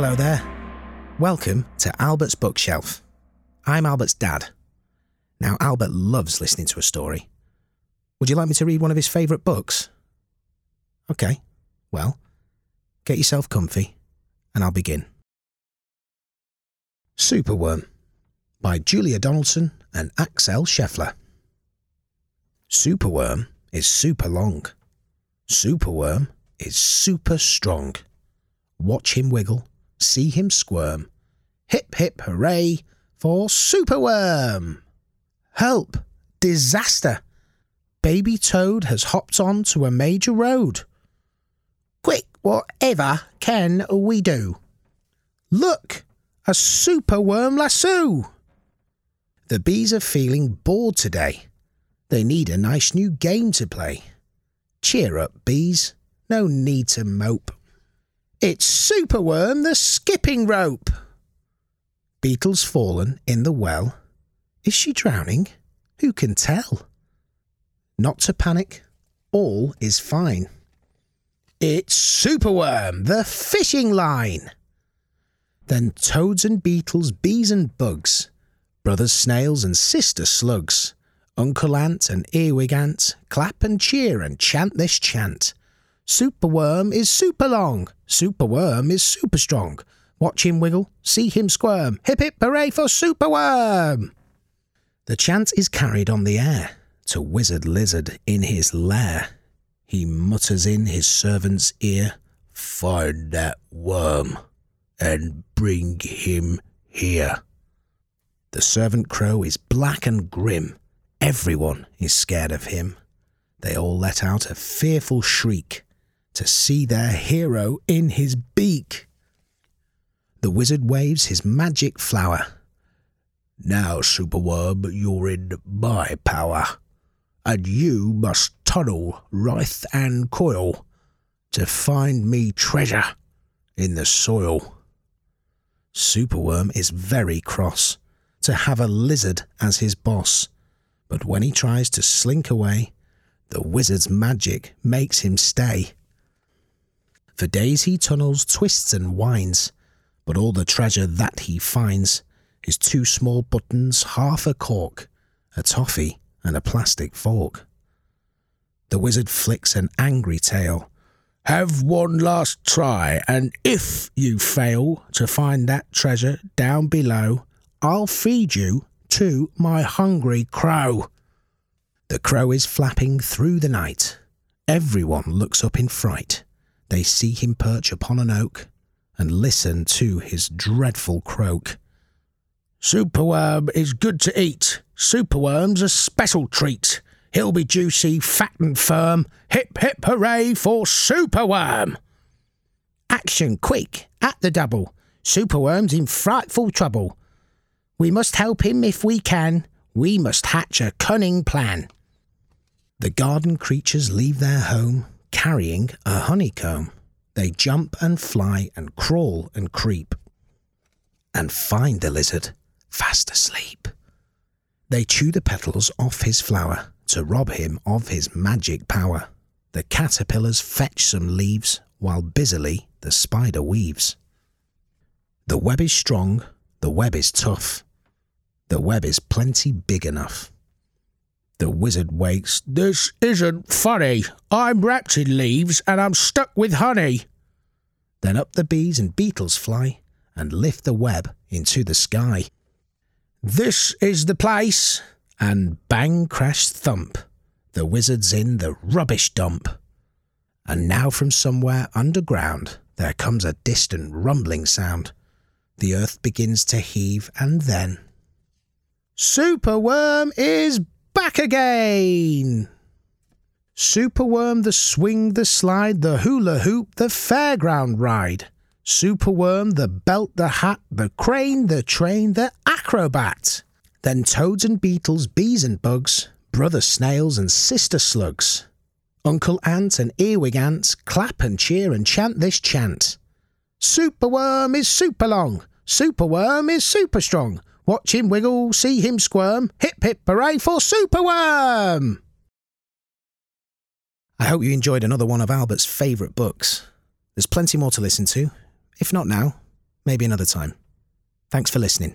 Hello there. Welcome to Albert's Bookshelf. I'm Albert's dad. Now, Albert loves listening to a story. Would you like me to read one of his favourite books? Okay, well, get yourself comfy and I'll begin. Superworm by Julia Donaldson and Axel Scheffler. Superworm is super long. Superworm is super strong. Watch him wiggle, see him squirm. Hip hip hooray for Superworm! Help! Disaster! Baby Toad has hopped on to a major road. Quick, whatever can we do? Look! A superworm lasso! The bees are feeling bored today. They need a nice new game to play. Cheer up, bees. No need to mope. It's Superworm the skipping rope. Beetle's fallen in the well. Is she drowning? Who can tell? Not to panic. All is fine. It's Superworm, the fishing line. Then toads and beetles, bees and bugs, brothers snails and sister slugs, Uncle Ant and Earwig Ant, clap and cheer and chant this chant. Superworm is super long, Superworm is super strong. Watch him wiggle, see him squirm. Hip hip hooray for Superworm! The chant is carried on the air to Wizard Lizard in his lair. He mutters in his servant's ear, Find that worm and bring him here. The servant crow is black and grim. Everyone is scared of him. They all let out a fearful shriek to see their hero in his beak. The wizard waves his magic flower. Now, Superworm, you're in my power, and you must tunnel, writhe, and coil to find me treasure in the soil. Superworm is very cross to have a lizard as his boss, but when he tries to slink away, the wizard's magic makes him stay. For days he tunnels, twists, and winds, but all the treasure that he finds is two small buttons, half a cork, a toffee, and a plastic fork. The wizard flicks an angry tail. Have one last try, and if you fail to find that treasure down below, I'll feed you to my hungry crow. The crow is flapping through the night. Everyone looks up in fright. They see him perch upon an oak and listen to his dreadful croak. Superworm is good to eat. Superworm's a special treat. He'll be juicy, fat, and firm. Hip, hip, hooray for Superworm! Action quick, at the double. Superworm's in frightful trouble. We must help him if we can. We must hatch a cunning plan. The garden creatures leave their home carrying a honeycomb. They jump and fly and crawl and creep and find the lizard fast asleep. They chew the petals off his flower to rob him of his magic power. The caterpillars fetch some leaves while busily the spider weaves. The web is strong, the web is tough. The web is plenty big enough. The wizard wakes. This isn't funny. I'm wrapped in leaves and I'm stuck with honey. Then up the bees and beetles fly and lift the web into the sky. This is the place. And bang crash thump. The wizard's in the rubbish dump. And now from somewhere underground there comes a distant rumbling sound. The earth begins to heave and then. Superworm is back again! Superworm, the swing, the slide, the hula hoop, the fairground ride. Superworm, the belt, the hat, the crane, the train, the acrobat. Then toads and beetles, bees and bugs, brother snails and sister slugs. Uncle Ant and Earwig Ant clap and cheer and chant this chant. Superworm is super long, Superworm is super strong. Watch him wiggle, see him squirm. Hip hip hooray for Superworm! I hope you enjoyed another one of Albert's favourite books. There's plenty more to listen to. If not now, Maybe another time. Thanks for listening.